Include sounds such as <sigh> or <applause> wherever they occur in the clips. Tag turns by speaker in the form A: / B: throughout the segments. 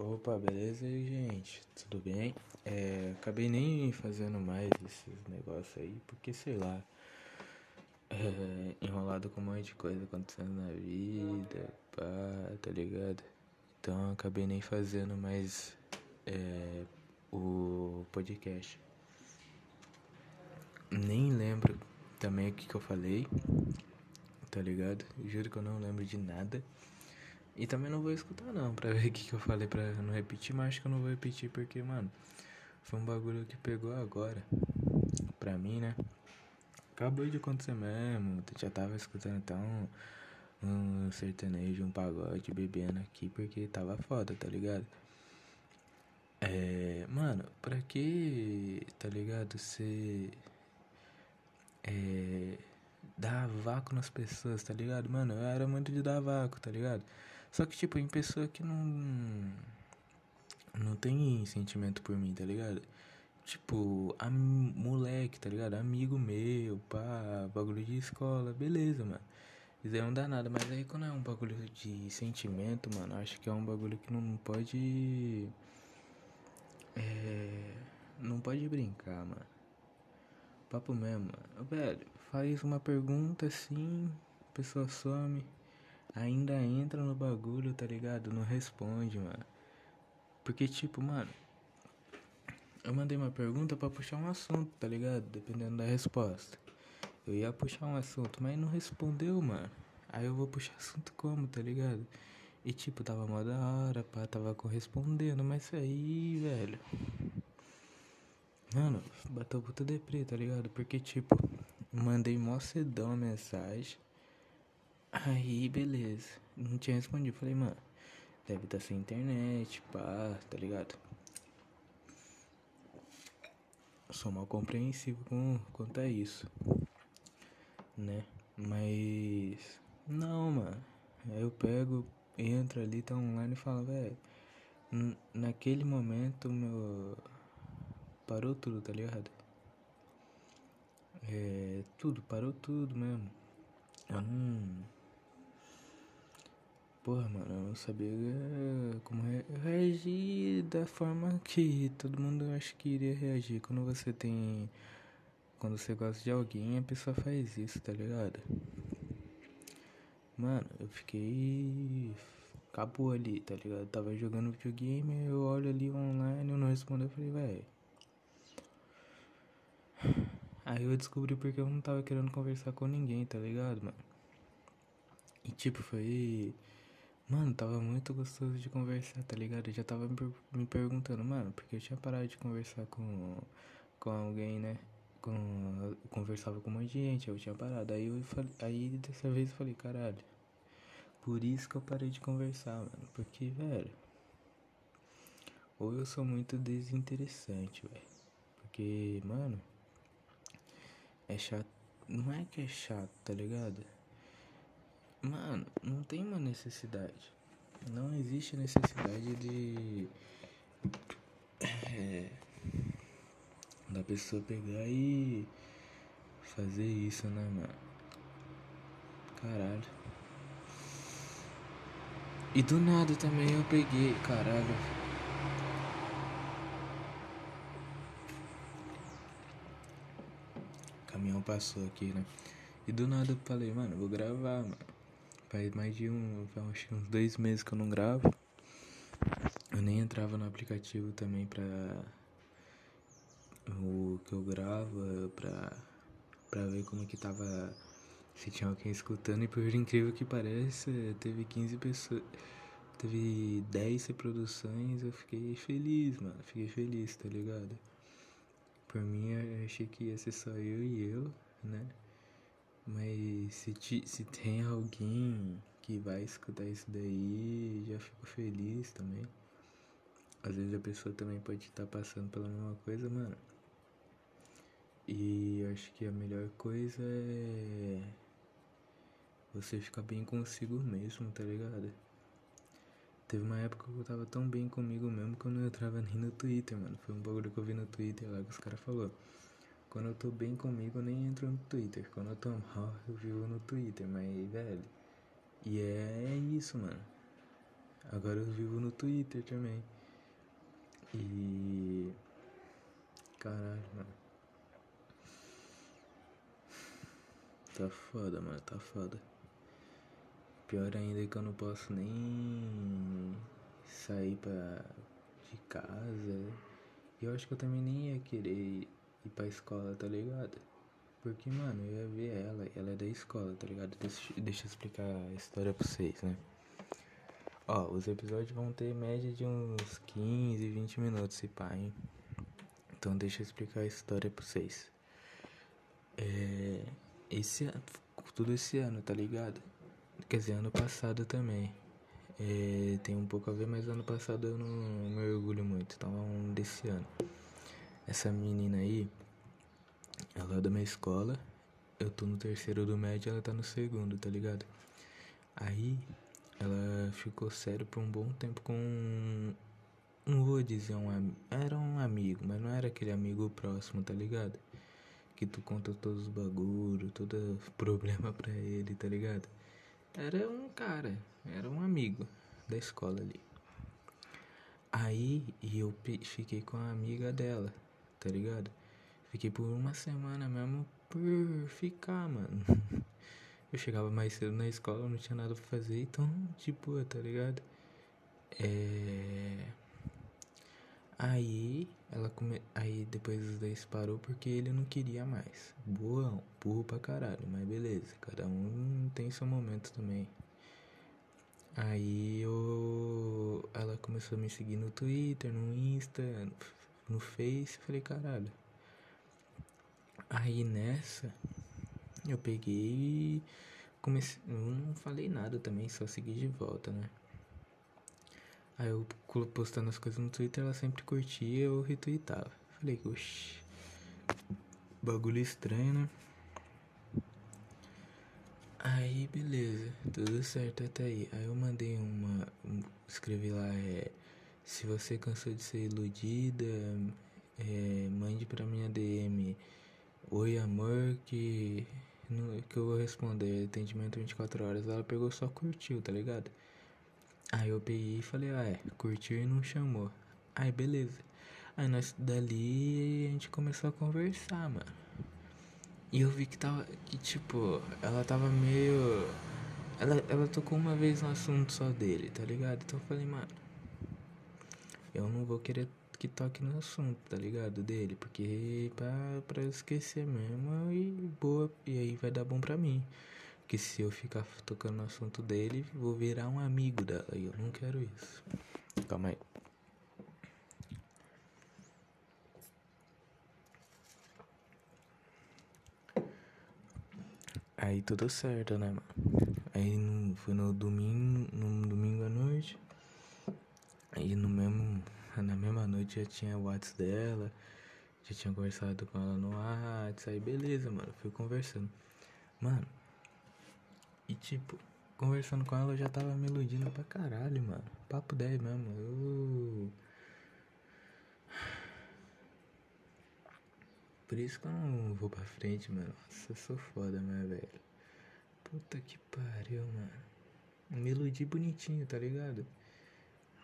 A: Opa, beleza aí, gente? Tudo bem? É, acabei nem fazendo mais esses negócios aí, porque sei lá, é, enrolado com um monte de coisa acontecendo na vida, pá, tá ligado? Então acabei nem fazendo mais é, o podcast. Nem lembro também o que, que eu falei, tá ligado? Juro que eu não lembro de nada. E também não vou escutar não, pra ver o que, que eu falei pra não repetir, mas acho que eu não vou repetir porque, mano, foi um bagulho que pegou agora. Pra mim, né? Acabou de acontecer mesmo. Já tava escutando então um sertanejo, um pagode bebendo aqui porque tava foda, tá ligado? É. Mano, pra que, tá ligado? Você. É. Dar vácuo nas pessoas, tá ligado? Mano, eu era muito de dar vácuo, tá ligado? Só que, tipo, em pessoa que não. Não tem sentimento por mim, tá ligado? Tipo, a moleque, tá ligado? Amigo meu, pá, bagulho de escola, beleza, mano. Isso aí não dá nada, mas aí quando é um bagulho de sentimento, mano, acho que é um bagulho que não pode. É. Não pode brincar, mano. Papo mesmo, mano. Velho, faz uma pergunta assim, a pessoa some ainda entra no bagulho, tá ligado? Não responde, mano. Porque, tipo, mano, eu mandei uma pergunta para puxar um assunto, tá ligado? Dependendo da resposta. Eu ia puxar um assunto, mas não respondeu, mano. Aí eu vou puxar assunto como, tá ligado? E tipo, tava mó da hora, pá, tava correspondendo, mas isso aí, velho. Mano, bateu puta deprê, tá ligado? Porque, tipo, mandei mó cedão a mensagem. Aí, beleza. Não tinha respondido. Falei, mano, deve estar tá sem internet, pá, tá ligado? Sou mal compreensivo com, quanto a isso, né? Mas, não, mano. Aí eu pego, entro ali, tá online e falo, velho. Naquele momento, meu. Parou tudo, tá ligado? É. Tudo, parou tudo mesmo. Eu não Porra, mano, eu não sabia eh, como reagir da forma que todo mundo acha que iria reagir. Quando você tem. Quando você gosta de alguém, a pessoa faz isso, tá ligado? Mano, eu fiquei. Acabou ali, tá ligado? Eu tava jogando videogame, eu olho ali online, eu não respondo, eu falei, véi. Aí eu descobri porque eu não tava querendo conversar com ninguém, tá ligado, mano? E tipo, foi. Mano, tava muito gostoso de conversar, tá ligado? Eu já tava me perguntando, mano, porque eu tinha parado de conversar com, com alguém, né? Com, eu conversava com um monte de gente, eu tinha parado. Aí eu falei, aí dessa vez eu falei, caralho. Por isso que eu parei de conversar, mano. Porque, velho. Ou eu sou muito desinteressante, velho. Porque, mano. É chato. Não é que é chato, tá ligado? Mano, não tem uma necessidade. Não existe necessidade de. É, da pessoa pegar e fazer isso, né, mano? Caralho. E do nada também eu peguei, caralho. Caminhão passou aqui, né? E do nada eu falei, mano, vou gravar, mano. Faz mais de um. Acho que uns dois meses que eu não gravo. Eu nem entrava no aplicativo também pra. O que eu gravo, pra. pra ver como que tava. Se tinha alguém escutando. E por incrível que pareça, teve 15 pessoas. Teve 10 reproduções. Eu fiquei feliz, mano. Fiquei feliz, tá ligado? Por mim, eu achei que ia ser só eu e eu, né? Mas se, te, se tem alguém que vai escutar isso daí, já fico feliz também. Às vezes a pessoa também pode estar passando pela mesma coisa, mano. E eu acho que a melhor coisa é você ficar bem consigo mesmo, tá ligado? Teve uma época que eu tava tão bem comigo mesmo que eu não entrava nem no Twitter, mano. Foi um bagulho que eu vi no Twitter lá que os caras falaram. Quando eu tô bem comigo, eu nem entro no Twitter. Quando eu tô mal, eu vivo no Twitter. Mas, velho. E é isso, mano. Agora eu vivo no Twitter também. E. Caralho, mano. Tá foda, mano, tá foda. Pior ainda é que eu não posso nem sair pra, de casa. E eu acho que eu também nem ia querer ir pra escola, tá ligado? Porque, mano, eu ia ver ela, ela é da escola, tá ligado? Deixa, deixa eu explicar a história pra vocês, né? Ó, os episódios vão ter média de uns 15, 20 minutos, se pá, hein? Então deixa eu explicar a história pra vocês. É. Esse. Tudo esse ano, tá ligado? Quer dizer, ano passado também. É, tem um pouco a ver, mas ano passado eu não me orgulho muito. Então é um desse ano. Essa menina aí, ela é da minha escola. Eu tô no terceiro do médio ela tá no segundo, tá ligado? Aí ela ficou sério por um bom tempo com. Não vou dizer um Era um amigo, mas não era aquele amigo próximo, tá ligado? Que tu conta todos os bagulhos, todo <laughs> problema pra ele, tá ligado? Era um cara, era um amigo da escola ali. Aí eu fiquei com a amiga dela, tá ligado? Fiquei por uma semana mesmo por ficar, mano. <laughs> Eu chegava mais cedo na escola, não tinha nada pra fazer, então, tipo, tá ligado? É. Aí ela come... Aí depois os dois parou porque ele não queria mais. Boa, burro pra caralho, mas beleza, cada um tem seu momento também. Aí eu. Ela começou a me seguir no Twitter, no Insta, no Face, falei, caralho. Aí nessa eu peguei e comecei. Eu não falei nada também, só segui de volta, né? Aí eu postando as coisas no Twitter, ela sempre curtia eu retweetava. Falei, oxi, bagulho estranho, né? Aí beleza, tudo certo até aí. Aí eu mandei uma. Um, escrevi lá, é. Se você cansou de ser iludida, é, mande pra minha DM. Oi amor, que que eu vou responder atendimento 24 horas. Ela pegou só curtiu, tá ligado? Aí eu peguei e falei, ah é, curtiu e não chamou. Aí beleza. Aí nós dali a gente começou a conversar, mano. E eu vi que tava. Que tipo, ela tava meio. Ela, ela tocou uma vez no assunto só dele, tá ligado? Então eu falei, mano. Eu não vou querer que toque no assunto, tá ligado? Dele, porque pra, pra esquecer mesmo e boa, e aí vai dar bom pra mim. Porque se eu ficar tocando no assunto dele, vou virar um amigo dela e eu não quero isso. Calma aí. Aí tudo certo, né, mano? Aí no, foi no domingo, no domingo à noite. Aí no mesmo na mesma noite já tinha o WhatsApp dela, já tinha conversado com ela no WhatsApp, aí beleza, mano, fui conversando. Mano, e tipo, conversando com ela eu já tava me iludindo pra caralho, mano. Papo 10 mesmo, eu. Por isso que eu não vou pra frente, mano. Nossa, eu sou foda, né, velho? Puta que pariu, mano. Me iludi bonitinho, tá ligado?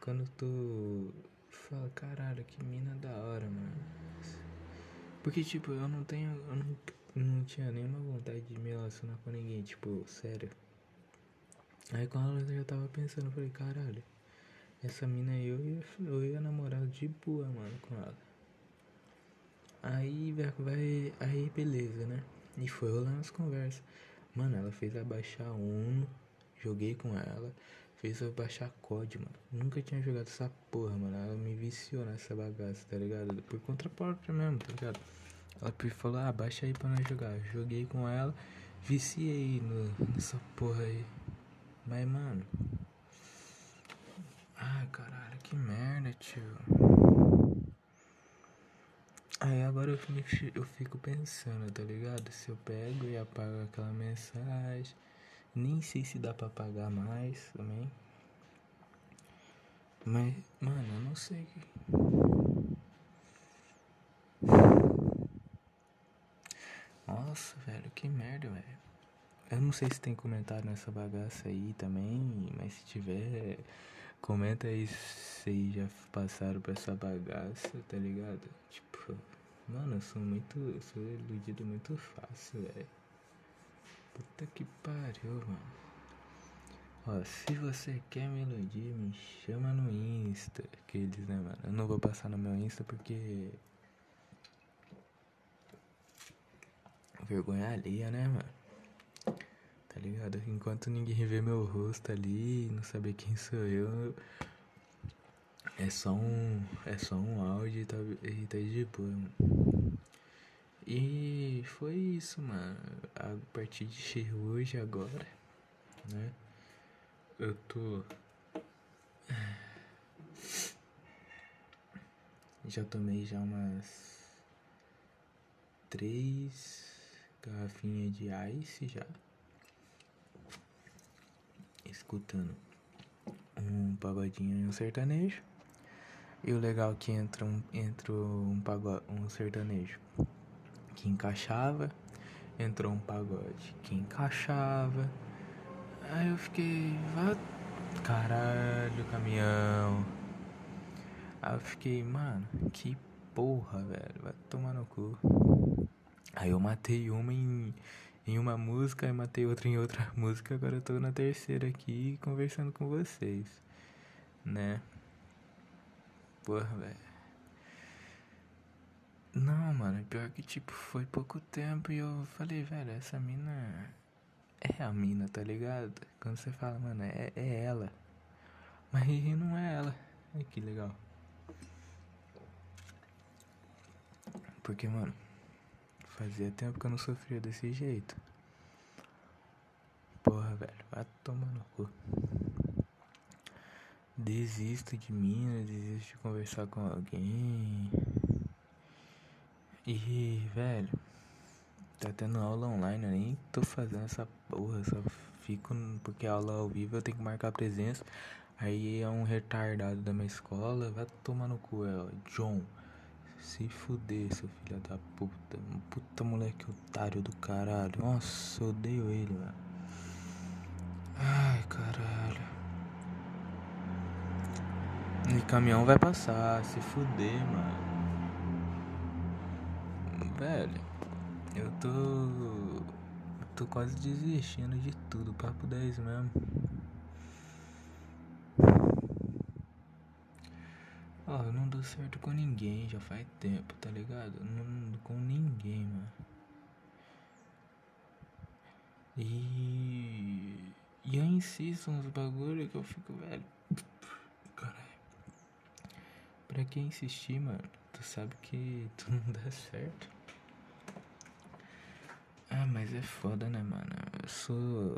A: Quando tu fala, caralho, que mina da hora, mano. Porque, tipo, eu não tenho. Eu não, não tinha nenhuma vontade de me relacionar com ninguém, tipo, sério. Aí com ela eu já tava pensando, falei, caralho, essa mina aí eu ia, eu ia namorar de boa, mano, com ela. Aí vai. Aí beleza, né? E foi rolando as conversas. Mano, ela fez abaixar Uno, joguei com ela fez eu baixar COD, mano. Nunca tinha jogado essa porra, mano. Ela me viciou nessa bagaça, tá ligado? Por conta própria mesmo, tá ligado? Ela falou, ah, baixa aí pra nós jogar. Joguei com ela, viciei no, nessa porra aí. Mas, mano. Ai, caralho, que merda, tio. Aí agora eu fico pensando, tá ligado? Se eu pego e apago aquela mensagem. Nem sei se dá pra pagar mais também. Mas, mano, eu não sei. Nossa, velho, que merda, velho. Eu não sei se tem comentário nessa bagaça aí também, mas se tiver, Comenta aí se já passaram por essa bagaça, tá ligado? Tipo, mano, eu sou muito. Eu sou iludido muito fácil, velho. Puta que pariu, mano. Ó, se você quer me iludir, me chama no Insta. Aqueles, né, mano? Eu não vou passar no meu Insta porque. Vergonha alheia, né, mano? Tá ligado? Enquanto ninguém vê meu rosto ali, não saber quem sou eu. É só um. É só um áudio e tá, e tá de boa, mano. E foi isso, mano. A partir de hoje agora, né? Eu tô. <sighs> Já tomei já umas três garrafinhas de ice já. Escutando um pagodinho e um sertanejo. E o legal é que entra um, entra um, pagode, um sertanejo que encaixava, entrou um pagode que encaixava Aí eu fiquei. Caralho, caminhão. Aí eu fiquei, mano, que porra, velho. Vai tomar no cu. Aí eu matei uma em, em uma música, aí matei outra em outra <laughs> música. Agora eu tô na terceira aqui conversando com vocês. Né? Porra, velho. Não, mano, pior que tipo, foi pouco tempo e eu falei, velho, essa mina é a mina, tá ligado? Quando você fala, mano, é, é ela. Mas <laughs> não é ela. Ai, que legal. Porque, mano, fazia tempo que eu não sofria desse jeito. Porra, velho, vai tomar no cu. Desisto de mina, desisto de conversar com alguém. E, velho. Tá tendo aula online, eu nem tô fazendo essa porra, só fico. Porque aula ao vivo eu tenho que marcar presença. Aí é um retardado da minha escola, vai tomar no cu, é, John. Se fuder, seu filho da puta. Puta moleque otário do caralho. Nossa, eu odeio ele, mano. Ai, caralho. E caminhão vai passar, se fuder, mano. Velho. Eu tô. tô quase desistindo de tudo, papo 10 mesmo. Ó, eu não dou certo com ninguém já faz tempo, tá ligado? Não, com ninguém, mano. E. E eu insisto nos bagulho que eu fico, velho. Caralho. Pra que insistir, mano? Tu sabe que <laughs> tu não dá certo. Ah, mas é foda, né, mano? Eu sou.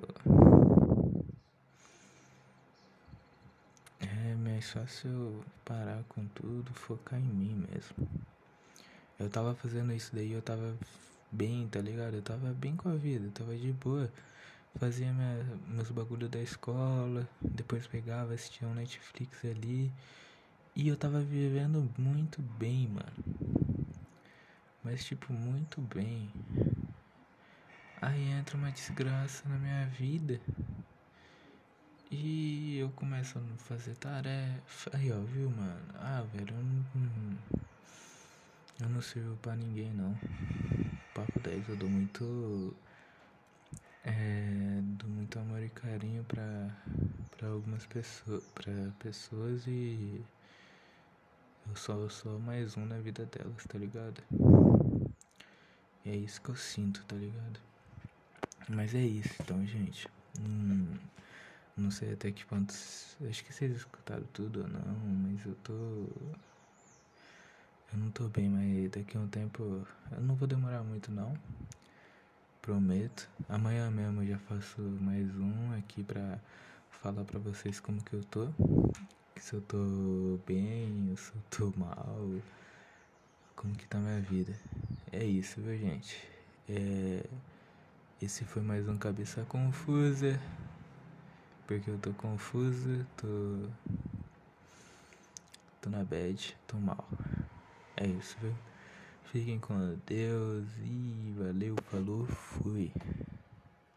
A: É mais fácil parar com tudo, focar em mim mesmo. Eu tava fazendo isso daí, eu tava bem, tá ligado? Eu tava bem com a vida, tava de boa. Fazia minha, meus bagulho da escola, depois pegava, assistia um Netflix ali. E eu tava vivendo muito bem, mano. Mas, tipo, muito bem. Aí entra uma desgraça na minha vida. E eu começo a fazer tarefa. Aí, ó, viu, mano? Ah, velho, eu não. Eu não sirvo pra ninguém, não. Papo 10, eu dou muito. É, dou muito amor e carinho pra, pra algumas pessoas. Pra pessoas e. Eu só sou mais um na vida delas, tá ligado? E é isso que eu sinto, tá ligado? Mas é isso, então, gente. Hum, não sei até que ponto. Acho que vocês escutaram tudo ou não, mas eu tô. Eu não tô bem, mas daqui a um tempo. Eu não vou demorar muito, não. Prometo. Amanhã mesmo eu já faço mais um aqui pra falar pra vocês como que eu tô. Se eu tô bem, se eu tô mal. Como que tá minha vida. É isso, viu, gente? É. Esse foi mais um Cabeça Confusa. Porque eu tô confusa, tô. tô na bad, tô mal. É isso, viu? Fiquem com Deus e valeu, falou, fui.